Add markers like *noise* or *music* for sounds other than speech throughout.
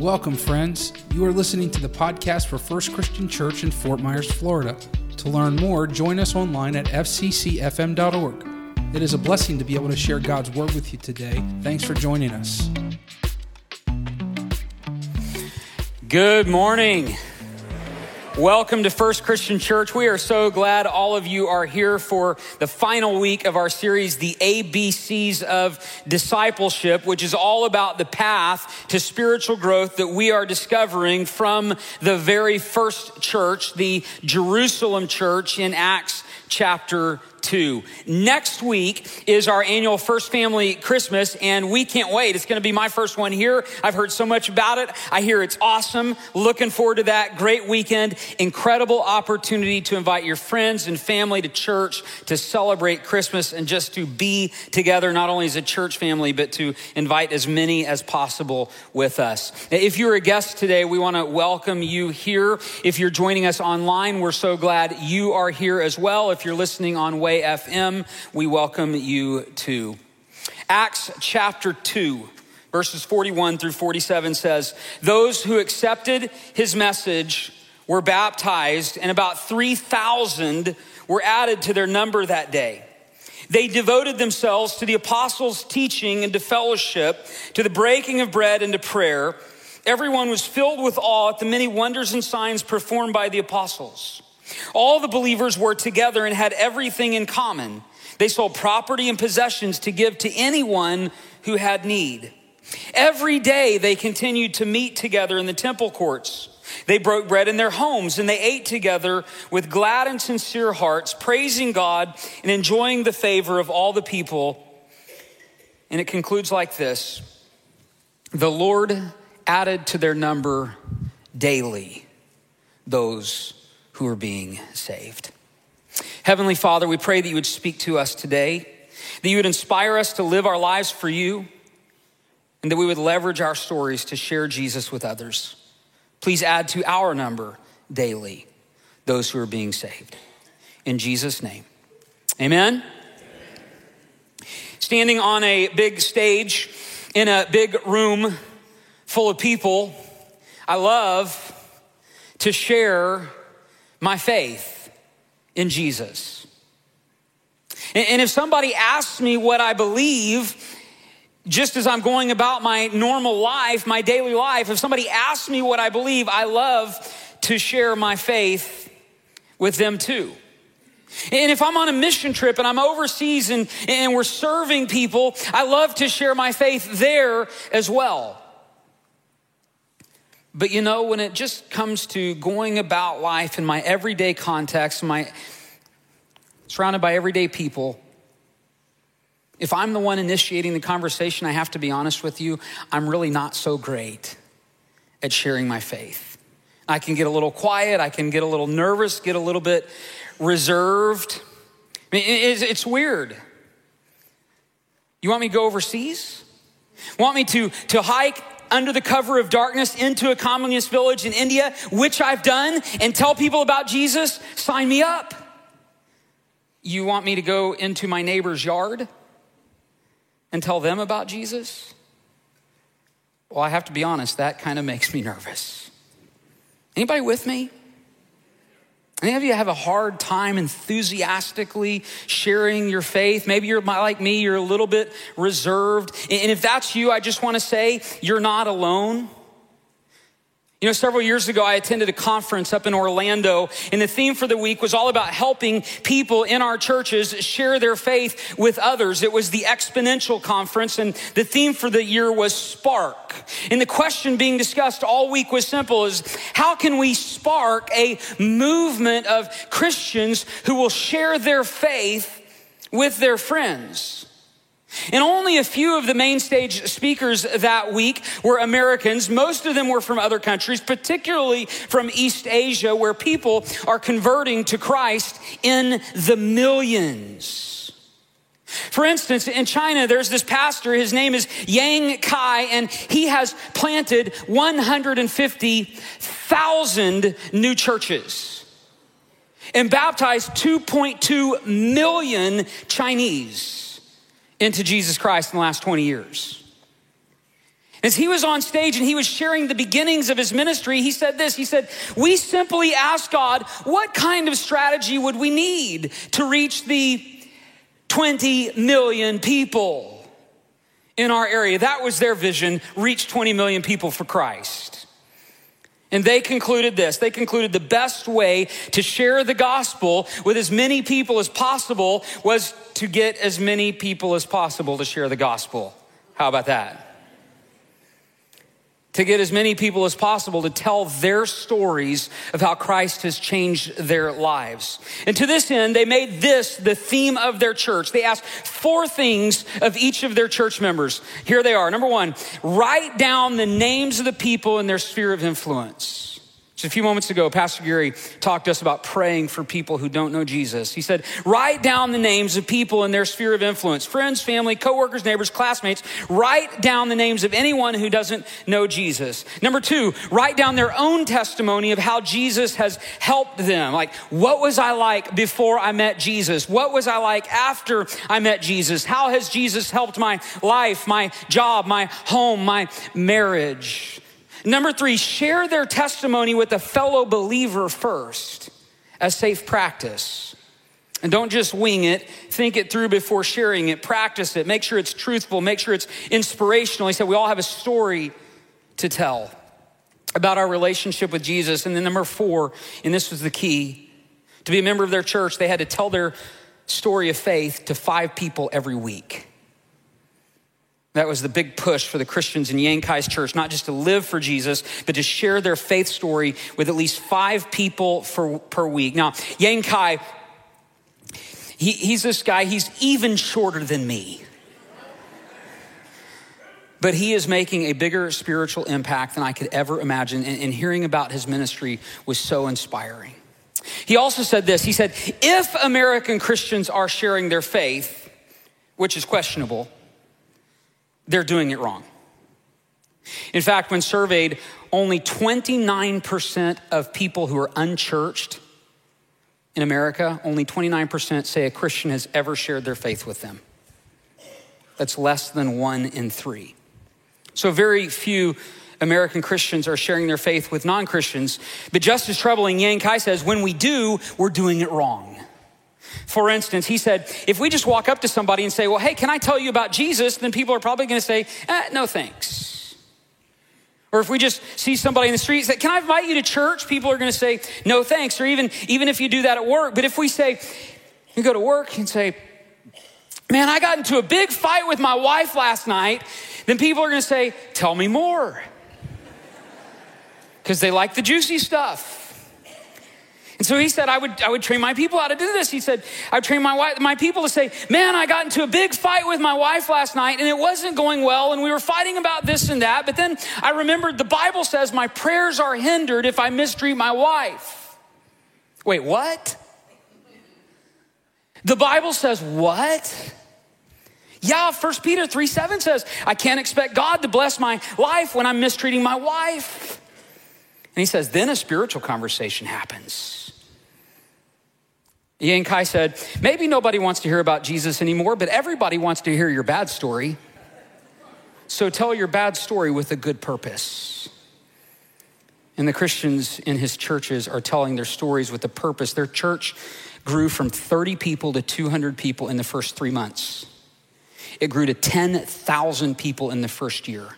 Welcome, friends. You are listening to the podcast for First Christian Church in Fort Myers, Florida. To learn more, join us online at fccfm.org. It is a blessing to be able to share God's Word with you today. Thanks for joining us. Good morning. Welcome to First Christian Church. We are so glad all of you are here for the final week of our series, The ABCs of Discipleship, which is all about the path to spiritual growth that we are discovering from the very first church, the Jerusalem church in Acts chapter 2. Next week is our annual First Family Christmas, and we can't wait. It's going to be my first one here. I've heard so much about it. I hear it's awesome. Looking forward to that. Great weekend. Incredible opportunity to invite your friends and family to church to celebrate Christmas and just to be together, not only as a church family, but to invite as many as possible with us. If you're a guest today, we want to welcome you here. If you're joining us online, we're so glad you are here as well. If you're listening on Way FM, we welcome you to Acts chapter 2, verses 41 through 47 says, Those who accepted his message were baptized, and about 3,000 were added to their number that day. They devoted themselves to the apostles' teaching and to fellowship, to the breaking of bread and to prayer. Everyone was filled with awe at the many wonders and signs performed by the apostles. All the believers were together and had everything in common. They sold property and possessions to give to anyone who had need. Every day they continued to meet together in the temple courts. They broke bread in their homes and they ate together with glad and sincere hearts, praising God and enjoying the favor of all the people. And it concludes like this The Lord added to their number daily those who are being saved. Heavenly Father, we pray that you would speak to us today, that you would inspire us to live our lives for you, and that we would leverage our stories to share Jesus with others. Please add to our number daily those who are being saved. In Jesus' name, amen. Standing on a big stage in a big room full of people, I love to share my faith in Jesus. And if somebody asks me what I believe, just as I'm going about my normal life, my daily life, if somebody asks me what I believe, I love to share my faith with them too. And if I'm on a mission trip and I'm overseas and, and we're serving people, I love to share my faith there as well. But you know, when it just comes to going about life in my everyday context, my surrounded by everyday people, if I'm the one initiating the conversation, I have to be honest with you, I'm really not so great at sharing my faith. I can get a little quiet, I can get a little nervous, get a little bit reserved. I mean, it's weird. You want me to go overseas? Want me to, to hike under the cover of darkness into a communist village in India, which I've done, and tell people about Jesus, sign me up. You want me to go into my neighbor's yard and tell them about Jesus? Well, I have to be honest, that kind of makes me nervous. Anybody with me? Any of you have a hard time enthusiastically sharing your faith? Maybe you're like me, you're a little bit reserved. And if that's you, I just want to say you're not alone. You know, several years ago, I attended a conference up in Orlando, and the theme for the week was all about helping people in our churches share their faith with others. It was the Exponential Conference, and the theme for the year was Spark. And the question being discussed all week was simple is how can we spark a movement of Christians who will share their faith with their friends? And only a few of the main stage speakers that week were Americans. Most of them were from other countries, particularly from East Asia, where people are converting to Christ in the millions. For instance, in China, there's this pastor, his name is Yang Kai, and he has planted 150,000 new churches and baptized 2.2 million Chinese into Jesus Christ in the last 20 years. As he was on stage and he was sharing the beginnings of his ministry, he said this He said, We simply asked God, what kind of strategy would we need to reach the 20 million people in our area? That was their vision reach 20 million people for Christ. And they concluded this they concluded the best way to share the gospel with as many people as possible was to get as many people as possible to share the gospel. How about that? To get as many people as possible to tell their stories of how Christ has changed their lives. And to this end, they made this the theme of their church. They asked four things of each of their church members. Here they are. Number one, write down the names of the people in their sphere of influence. Just a few moments ago, Pastor Gary talked to us about praying for people who don't know Jesus. He said, write down the names of people in their sphere of influence friends, family, coworkers, neighbors, classmates. Write down the names of anyone who doesn't know Jesus. Number two, write down their own testimony of how Jesus has helped them. Like, what was I like before I met Jesus? What was I like after I met Jesus? How has Jesus helped my life, my job, my home, my marriage? Number three, share their testimony with a fellow believer first as safe practice. And don't just wing it, think it through before sharing it, practice it, make sure it's truthful, make sure it's inspirational. He said, We all have a story to tell about our relationship with Jesus. And then number four, and this was the key to be a member of their church, they had to tell their story of faith to five people every week. That was the big push for the Christians in Yang Kai's church, not just to live for Jesus, but to share their faith story with at least five people for, per week. Now, Yang Kai, he, he's this guy, he's even shorter than me. But he is making a bigger spiritual impact than I could ever imagine. And, and hearing about his ministry was so inspiring. He also said this He said, if American Christians are sharing their faith, which is questionable, they're doing it wrong. In fact, when surveyed, only 29% of people who are unchurched in America, only 29% say a Christian has ever shared their faith with them. That's less than one in three. So, very few American Christians are sharing their faith with non Christians. But just as troubling, Yang Kai says, when we do, we're doing it wrong. For instance, he said, if we just walk up to somebody and say, well, hey, can I tell you about Jesus? Then people are probably going to say, eh, no thanks. Or if we just see somebody in the street and say, can I invite you to church? People are going to say, no thanks. Or even, even if you do that at work. But if we say, you go to work and say, man, I got into a big fight with my wife last night, then people are going to say, tell me more. Because they like the juicy stuff. And so he said, I would, I would train my people how to do this. He said, I would train my, wife, my people to say, man, I got into a big fight with my wife last night and it wasn't going well and we were fighting about this and that. But then I remembered the Bible says my prayers are hindered if I mistreat my wife. Wait, what? The Bible says what? Yeah, 1 Peter 3 7 says, I can't expect God to bless my life when I'm mistreating my wife. And he says, then a spiritual conversation happens. Yang Kai said, maybe nobody wants to hear about Jesus anymore, but everybody wants to hear your bad story. So tell your bad story with a good purpose. And the Christians in his churches are telling their stories with a purpose. Their church grew from 30 people to 200 people in the first three months. It grew to 10,000 people in the first year.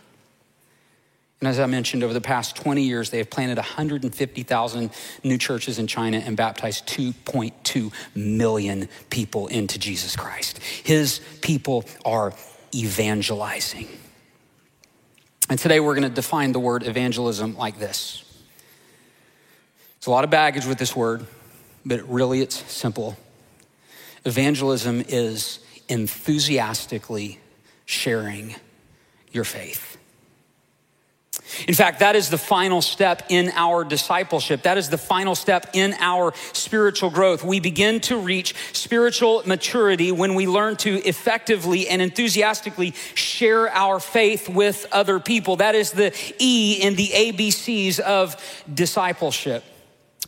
And as I mentioned, over the past 20 years, they have planted 150,000 new churches in China and baptized 2.2 million people into Jesus Christ. His people are evangelizing. And today we're going to define the word evangelism like this. It's a lot of baggage with this word, but really it's simple. Evangelism is enthusiastically sharing your faith. In fact, that is the final step in our discipleship. That is the final step in our spiritual growth. We begin to reach spiritual maturity when we learn to effectively and enthusiastically share our faith with other people. That is the E in the ABCs of discipleship.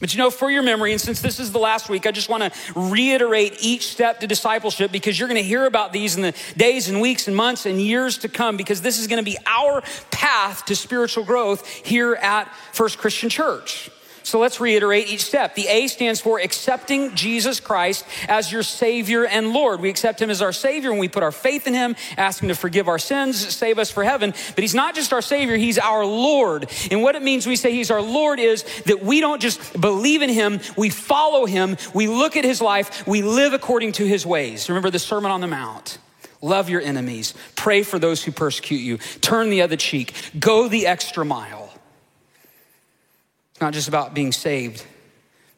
But you know, for your memory, and since this is the last week, I just want to reiterate each step to discipleship because you're going to hear about these in the days and weeks and months and years to come because this is going to be our path to spiritual growth here at First Christian Church. So let's reiterate each step. The A stands for accepting Jesus Christ as your Savior and Lord. We accept Him as our Savior when we put our faith in Him, ask Him to forgive our sins, save us for heaven. But He's not just our Savior, He's our Lord. And what it means we say He's our Lord is that we don't just believe in Him, we follow Him, we look at His life, we live according to His ways. Remember the Sermon on the Mount. Love your enemies, pray for those who persecute you, turn the other cheek, go the extra mile. It's not just about being saved,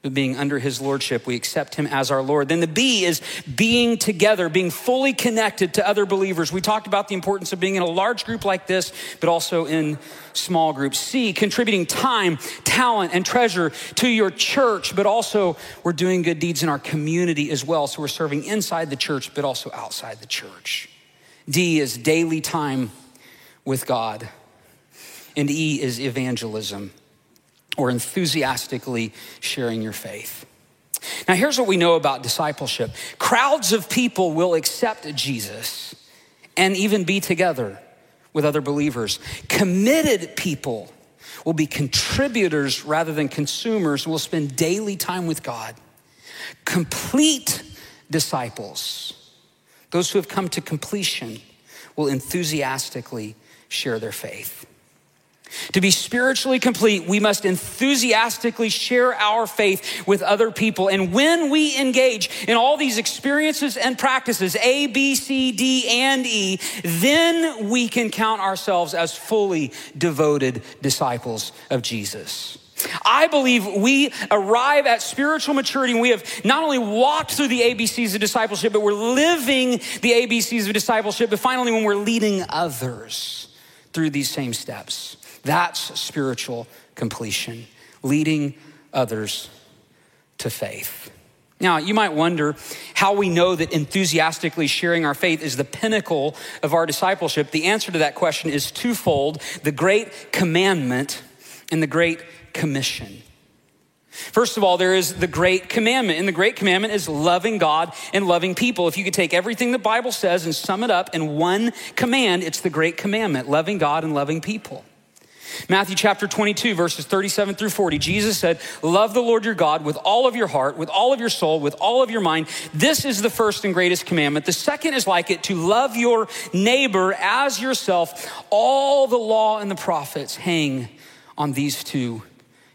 but being under his lordship. We accept him as our Lord. Then the B is being together, being fully connected to other believers. We talked about the importance of being in a large group like this, but also in small groups. C, contributing time, talent, and treasure to your church, but also we're doing good deeds in our community as well. So we're serving inside the church, but also outside the church. D is daily time with God. And E is evangelism or enthusiastically sharing your faith. Now, here's what we know about discipleship crowds of people will accept Jesus and even be together with other believers. Committed people will be contributors rather than consumers, will spend daily time with God. Complete disciples, those who have come to completion, will enthusiastically share their faith. To be spiritually complete, we must enthusiastically share our faith with other people. And when we engage in all these experiences and practices, A, B, C, D, and E, then we can count ourselves as fully devoted disciples of Jesus. I believe we arrive at spiritual maturity and we have not only walked through the ABCs of discipleship, but we're living the ABCs of discipleship, but finally when we're leading others through these same steps. That's spiritual completion, leading others to faith. Now, you might wonder how we know that enthusiastically sharing our faith is the pinnacle of our discipleship. The answer to that question is twofold the great commandment and the great commission. First of all, there is the great commandment, and the great commandment is loving God and loving people. If you could take everything the Bible says and sum it up in one command, it's the great commandment loving God and loving people. Matthew chapter 22, verses 37 through 40, Jesus said, Love the Lord your God with all of your heart, with all of your soul, with all of your mind. This is the first and greatest commandment. The second is like it to love your neighbor as yourself. All the law and the prophets hang on these two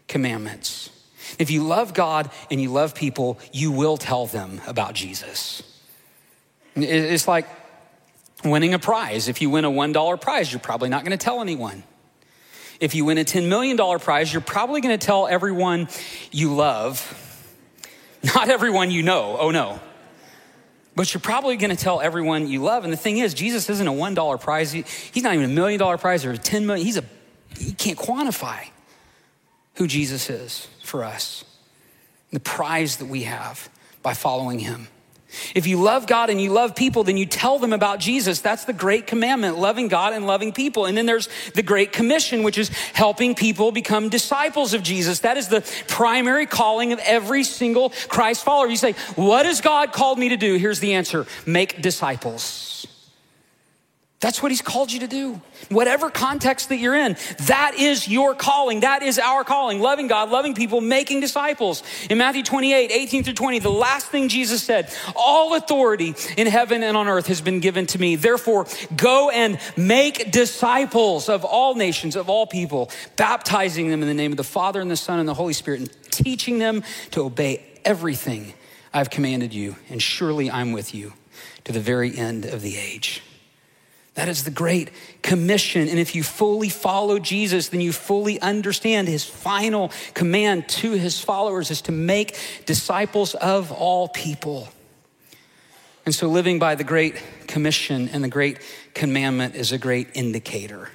commandments. If you love God and you love people, you will tell them about Jesus. It's like winning a prize. If you win a $1 prize, you're probably not going to tell anyone. If you win a $10 million prize, you're probably going to tell everyone you love, not everyone you know. Oh no. But you're probably going to tell everyone you love. And the thing is, Jesus isn't a $1 prize. He, he's not even a million dollar prize or a 10 million. He's a, he can't quantify who Jesus is for us. The prize that we have by following him. If you love God and you love people, then you tell them about Jesus. That's the great commandment, loving God and loving people. And then there's the great commission, which is helping people become disciples of Jesus. That is the primary calling of every single Christ follower. You say, What has God called me to do? Here's the answer make disciples. That's what he's called you to do. Whatever context that you're in, that is your calling. That is our calling. Loving God, loving people, making disciples. In Matthew 28, 18 through 20, the last thing Jesus said, all authority in heaven and on earth has been given to me. Therefore, go and make disciples of all nations, of all people, baptizing them in the name of the Father and the Son and the Holy Spirit and teaching them to obey everything I've commanded you. And surely I'm with you to the very end of the age. That is the great commission. And if you fully follow Jesus, then you fully understand his final command to his followers is to make disciples of all people. And so living by the great commission and the great commandment is a great indicator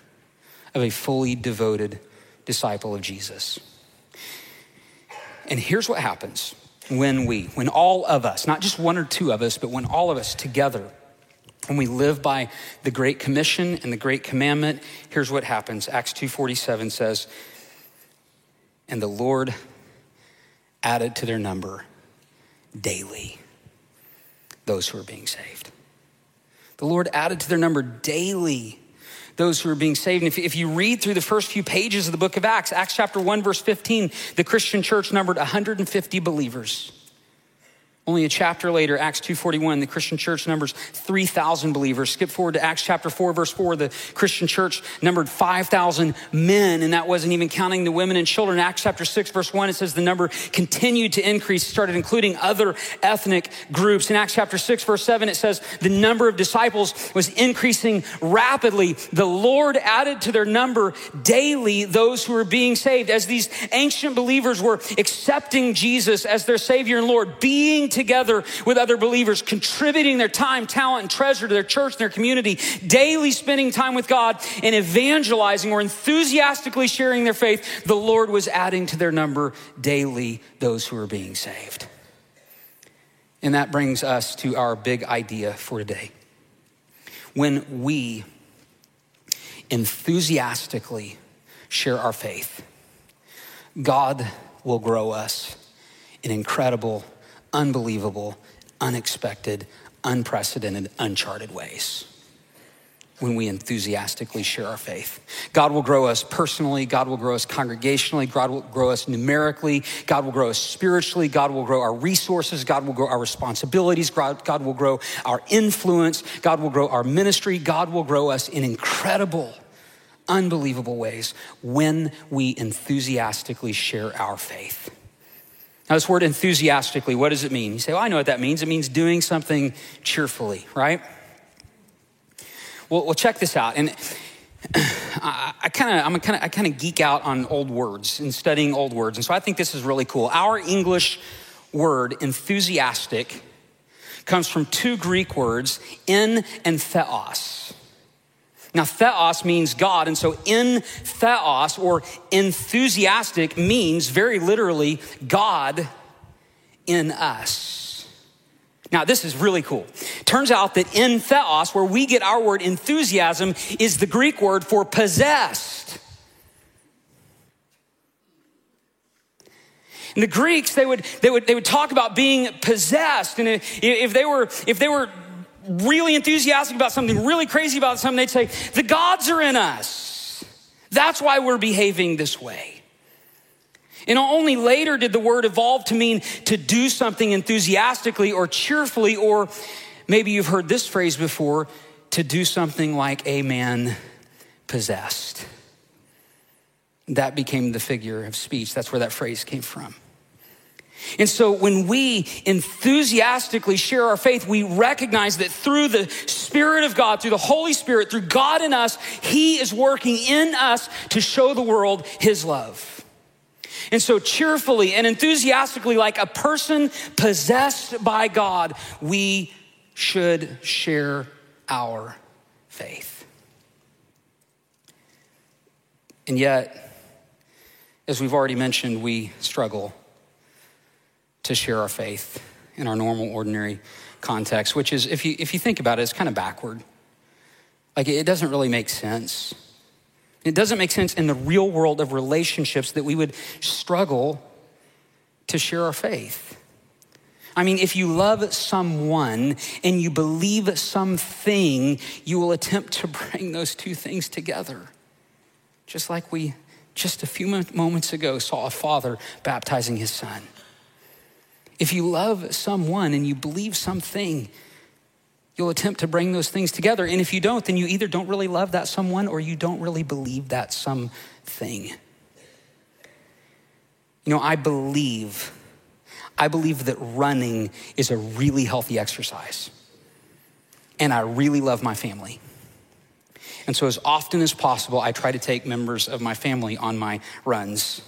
of a fully devoted disciple of Jesus. And here's what happens when we, when all of us, not just one or two of us, but when all of us together, when we live by the great commission and the great commandment here's what happens acts 2.47 says and the lord added to their number daily those who are being saved. The Lord added to their number daily those who are being saved. And if, if you read through the first few pages of the book of Acts, Acts chapter 1, verse 15, the Christian church numbered 150 believers. Only a chapter later, Acts 2:41, the Christian church numbers 3,000 believers. Skip forward to Acts chapter 4 verse 4, the Christian church numbered 5,000 men and that wasn't even counting the women and children. Acts chapter 6 verse 1 it says the number continued to increase, started including other ethnic groups. In Acts chapter 6 verse 7 it says the number of disciples was increasing rapidly. The Lord added to their number daily those who were being saved as these ancient believers were accepting Jesus as their savior and Lord, being together with other believers, contributing their time, talent, and treasure to their church and their community, daily spending time with God and evangelizing or enthusiastically sharing their faith, the Lord was adding to their number daily those who were being saved. And that brings us to our big idea for today. When we enthusiastically share our faith, God will grow us in incredible unbelievable, unexpected, unprecedented, uncharted ways when we enthusiastically share our faith. God will grow us personally, God will grow us congregationally, God will grow us numerically, God will grow us spiritually, God will grow our resources, God will grow our responsibilities, God, will grow our influence, God will grow our ministry, God will grow us in incredible, unbelievable ways when we enthusiastically share our faith. Now, this word enthusiastically, what does it mean? You say, well, I know what that means. It means doing something cheerfully, right? Well, well check this out. And *clears throat* I, I kind of, I'm kind of, I kind of geek out on old words and studying old words. And so I think this is really cool. Our English word, enthusiastic, comes from two Greek words, in and theos. Now, theos means God, and so in theos or enthusiastic means very literally God in us. Now, this is really cool. Turns out that in theos, where we get our word enthusiasm, is the Greek word for possessed. And the Greeks, they would, they would, they would talk about being possessed. And if they were, if they were really enthusiastic about something, really crazy about something, they'd say, The gods are in us. That's why we're behaving this way. And only later did the word evolve to mean to do something enthusiastically or cheerfully, or maybe you've heard this phrase before to do something like a man possessed. That became the figure of speech. That's where that phrase came from. And so when we enthusiastically share our faith, we recognize that through the Spirit of God, through the Holy Spirit, through God in us, He is working in us to show the world His love. And so, cheerfully and enthusiastically, like a person possessed by God, we should share our faith. And yet, as we've already mentioned, we struggle to share our faith in our normal, ordinary context, which is, if you, if you think about it, it's kind of backward. Like, it doesn't really make sense. It doesn't make sense in the real world of relationships that we would struggle to share our faith. I mean, if you love someone and you believe something, you will attempt to bring those two things together. Just like we just a few moments ago saw a father baptizing his son. If you love someone and you believe something, you'll attempt to bring those things together. And if you don't, then you either don't really love that someone or you don't really believe that something. You know, I believe, I believe that running is a really healthy exercise. And I really love my family. And so, as often as possible, I try to take members of my family on my runs.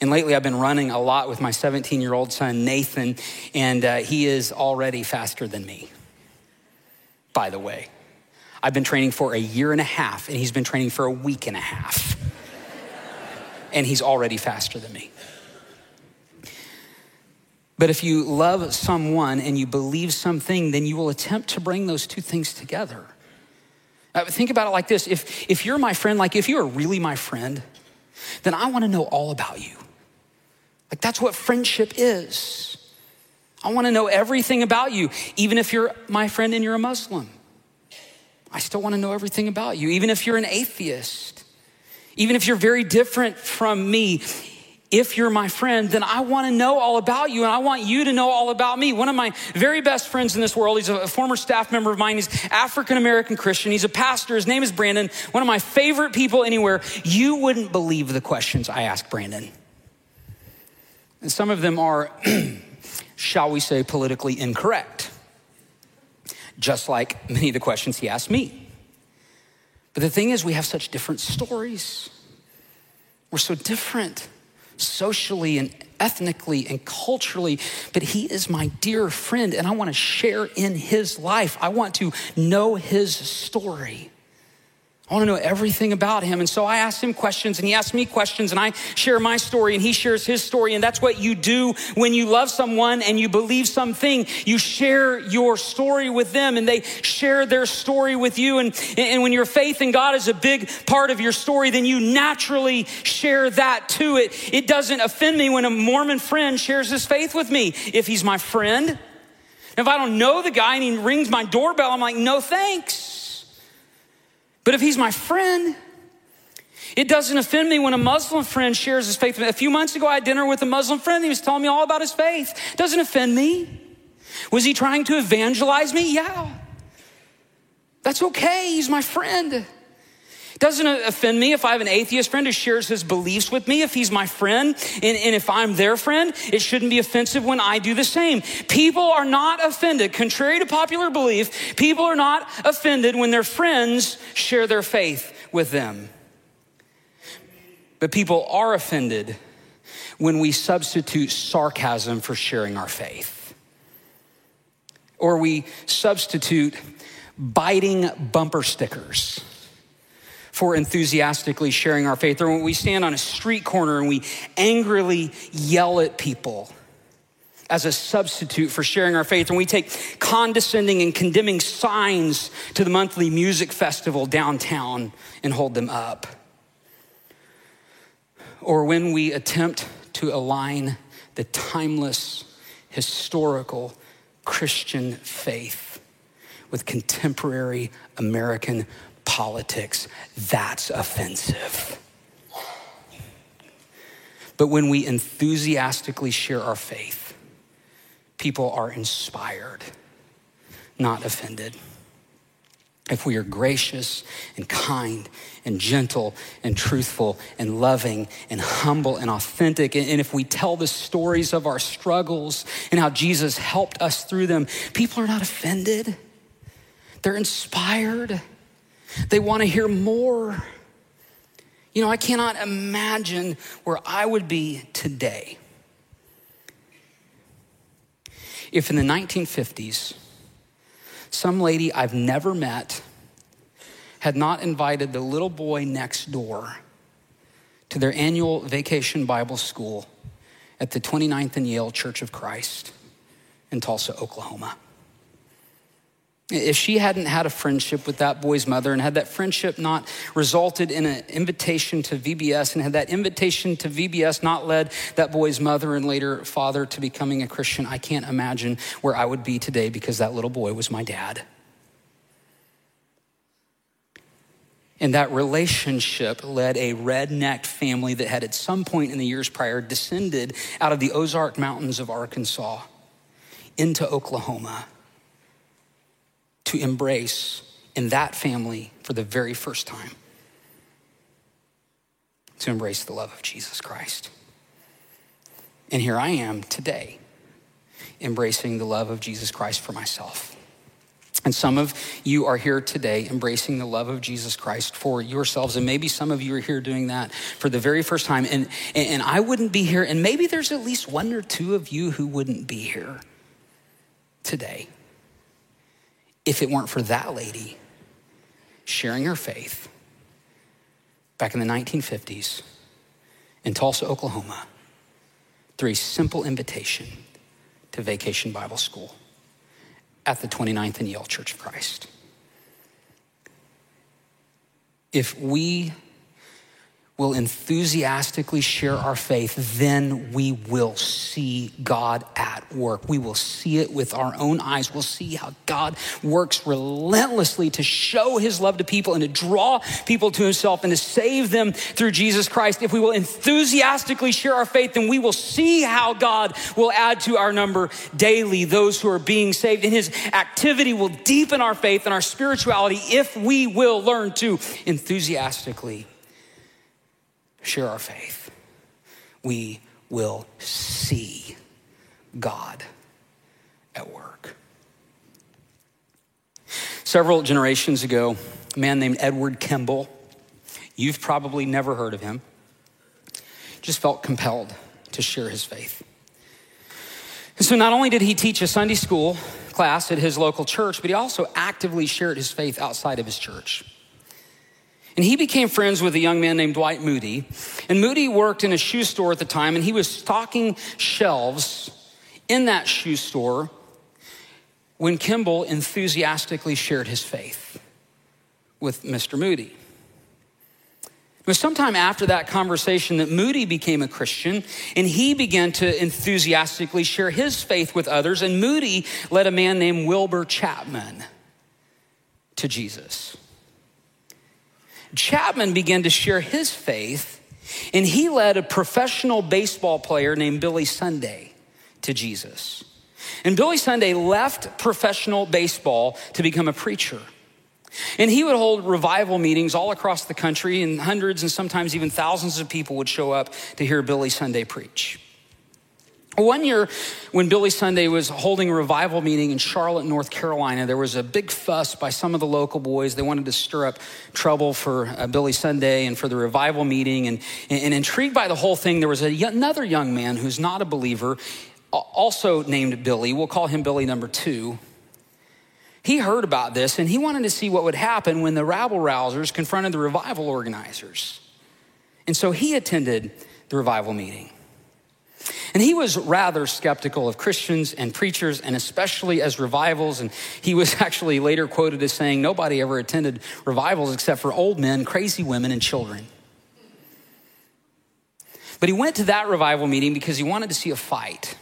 And lately, I've been running a lot with my 17 year old son, Nathan, and uh, he is already faster than me, by the way. I've been training for a year and a half, and he's been training for a week and a half. *laughs* and he's already faster than me. But if you love someone and you believe something, then you will attempt to bring those two things together. Uh, think about it like this if, if you're my friend, like if you're really my friend, then I want to know all about you. Like, that's what friendship is. I want to know everything about you, even if you're my friend and you're a Muslim. I still want to know everything about you, even if you're an atheist, even if you're very different from me. If you're my friend, then I want to know all about you and I want you to know all about me. One of my very best friends in this world, he's a former staff member of mine. He's African American Christian. He's a pastor. His name is Brandon. One of my favorite people anywhere. You wouldn't believe the questions I ask Brandon. And some of them are, *clears throat* shall we say, politically incorrect just like many of the questions he asked me. But the thing is, we have such different stories. We're so different socially and ethnically and culturally, but he is my dear friend and I want to share in his life. I want to know his story. I want to know everything about him. And so I asked him questions and he asked me questions and I share my story and he shares his story. And that's what you do when you love someone and you believe something. You share your story with them and they share their story with you. And, and when your faith in God is a big part of your story, then you naturally share that too. It, it doesn't offend me when a Mormon friend shares his faith with me. If he's my friend, if I don't know the guy and he rings my doorbell, I'm like, no thanks. But if he's my friend, it doesn't offend me when a Muslim friend shares his faith. A few months ago, I had dinner with a Muslim friend. He was telling me all about his faith. It doesn't offend me. Was he trying to evangelize me? Yeah. That's okay. He's my friend. Doesn't offend me if I have an atheist friend who shares his beliefs with me, if he's my friend, and, and, if I'm their friend, it shouldn't be offensive when I do the same. People are not offended, contrary to popular belief, people are not offended when their friends share their faith with them. But people are offended when we substitute sarcasm for sharing our faith. Or we substitute biting bumper stickers for enthusiastically sharing our faith, or when we stand on a street corner and we angrily yell at people as a substitute for sharing our faith, and we take condescending and condemning signs to the monthly music festival downtown and hold them up. Or when we attempt to align the timeless, historical Christian faith with contemporary American politics, that's offensive. But when we enthusiastically share our faith, people are inspired, not offended. If we are gracious and kind and gentle and truthful and loving and humble and authentic, and if we tell the stories of our struggles and how Jesus helped us through them, people are not offended. They're inspired. They want to hear more. You know, I cannot imagine where I would be today if in the 1950s, some lady I've never met had not invited the little boy next door to their annual vacation Bible school at the 29th and Yale Church of Christ in Tulsa, Oklahoma. If she hadn't had a friendship with that boy's mother and had that friendship not resulted in an invitation to VBS and had that invitation to VBS not led that boy's mother and later father to becoming a Christian, I can't imagine where I would be today because that little boy was my dad. And that relationship led a redneck family that had at some point in the years prior descended out of the Ozark Mountains of Arkansas into Oklahoma to embrace in that family for the very first time to embrace the love of Jesus Christ. And here I am today, embracing the love of Jesus Christ for myself. And some of you are here today embracing the love of Jesus Christ for yourselves. And maybe some of you are here doing that for the very first time. And, and I wouldn't be here. And maybe there's at least one or two of you who wouldn't be here today if it weren't for that lady sharing her faith back in the 1950s in Tulsa, Oklahoma, through a simple invitation to Vacation Bible School at the 29th and Yale Church of Christ. If we will enthusiastically share our faith, then we will see God at work. We will see it with our own eyes. We'll see how God works relentlessly to show his love to people and to draw people to himself and to save them through Jesus Christ. If we will enthusiastically share our faith, then we will see how God will add to our number daily those who are being saved. And his activity will deepen our faith and our spirituality if we will learn to enthusiastically share our faith, we will see God at work. Several generations ago, a man named Edward Kimball, you've probably never heard of him, just felt compelled to share his faith. And so not only did he teach a Sunday school class at his local church, but he also actively shared his faith outside of his church. And he became friends with a young man named Dwight Moody. And Moody worked in a shoe store at the time, and he was stocking shelves in that shoe store when Kimball enthusiastically shared his faith with Mr. Moody. It was sometime after that conversation that Moody became a Christian and he began to enthusiastically share his faith with others. And Moody led a man named Wilbur Chapman to Jesus. Chapman began to share his faith, and he led a professional baseball player named Billy Sunday to Jesus. And Billy Sunday left professional baseball to become a preacher. And he would hold revival meetings all across the country, and hundreds and sometimes even thousands of people would show up to hear Billy Sunday preach. One year, when Billy Sunday was holding a revival meeting in Charlotte, North Carolina, there was a big fuss by some of the local boys. They wanted to stir up trouble for uh, Billy Sunday and for the revival meeting. And, and intrigued by the whole thing, there was a, another young man who's not a believer, also named Billy. We'll call him Billy number two. He heard about this and he wanted to see what would happen when the rabble rousers confronted the revival organizers. And so he attended the revival meeting. And he was rather skeptical of Christians and preachers, and especially as revivals. And he was *laughs* actually later quoted as saying, Nobody ever attended revivals except for old men, crazy women, and children. But he went to that revival meeting because he wanted to see a fight.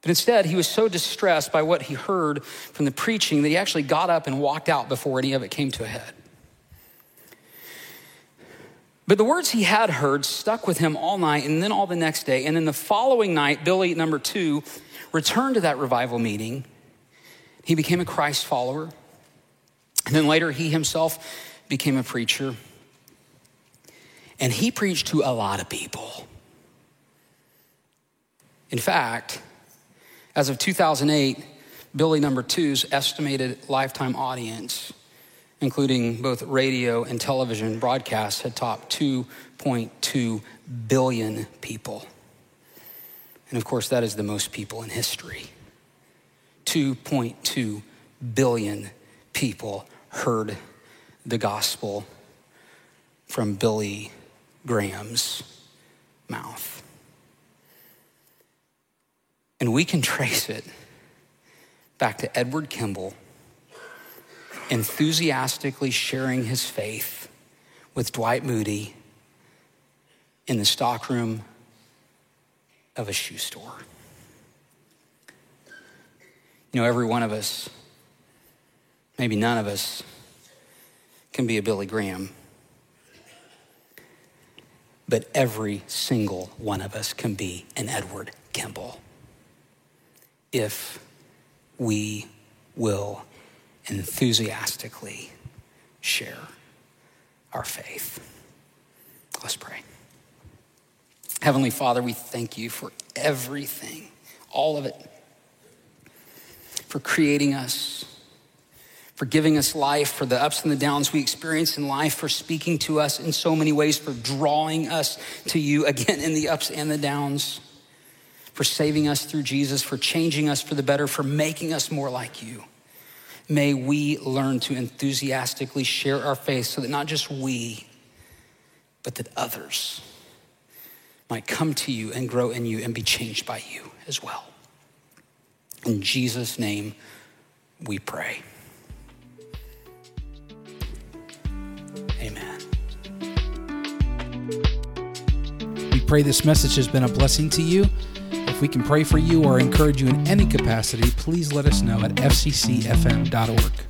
But instead, he was so distressed by what he heard from the preaching that he actually got up and walked out before any of it came to a head. But the words he had heard stuck with him all night and then all the next day. And then the following night, Billy, number two, returned to that revival meeting. He became a Christ follower. And then later, he himself became a preacher. And he preached to a lot of people. In fact, as of 2008, Billy number two's estimated lifetime audience including both radio and television broadcasts, had topped 2.2 billion people. And of course, that is the most people in history. 2.2 billion people heard the gospel from Billy Graham's mouth. And we can trace it back to Edward Kimball enthusiastically sharing his faith with Dwight Moody in the stockroom of a shoe store. You know, every one of us, maybe none of us, can be a Billy Graham. But every single one of us can be an Edward Kimball if we will enthusiastically share our faith. Let's pray. Heavenly Father, we thank you for everything, all of it, for creating us, for giving us life, for the ups and the downs we experience in life, for speaking to us in so many ways, for drawing us to you again in the ups and the downs, for saving us through Jesus, for changing us for the better, for making us more like you. May we learn to enthusiastically share our faith so that not just we, but that others might come to you and grow in you and be changed by you as well. In Jesus' name, we pray. Amen. We pray this message has been a blessing to you. If we can pray for you or encourage you in any capacity, please let us know at fccfm.org.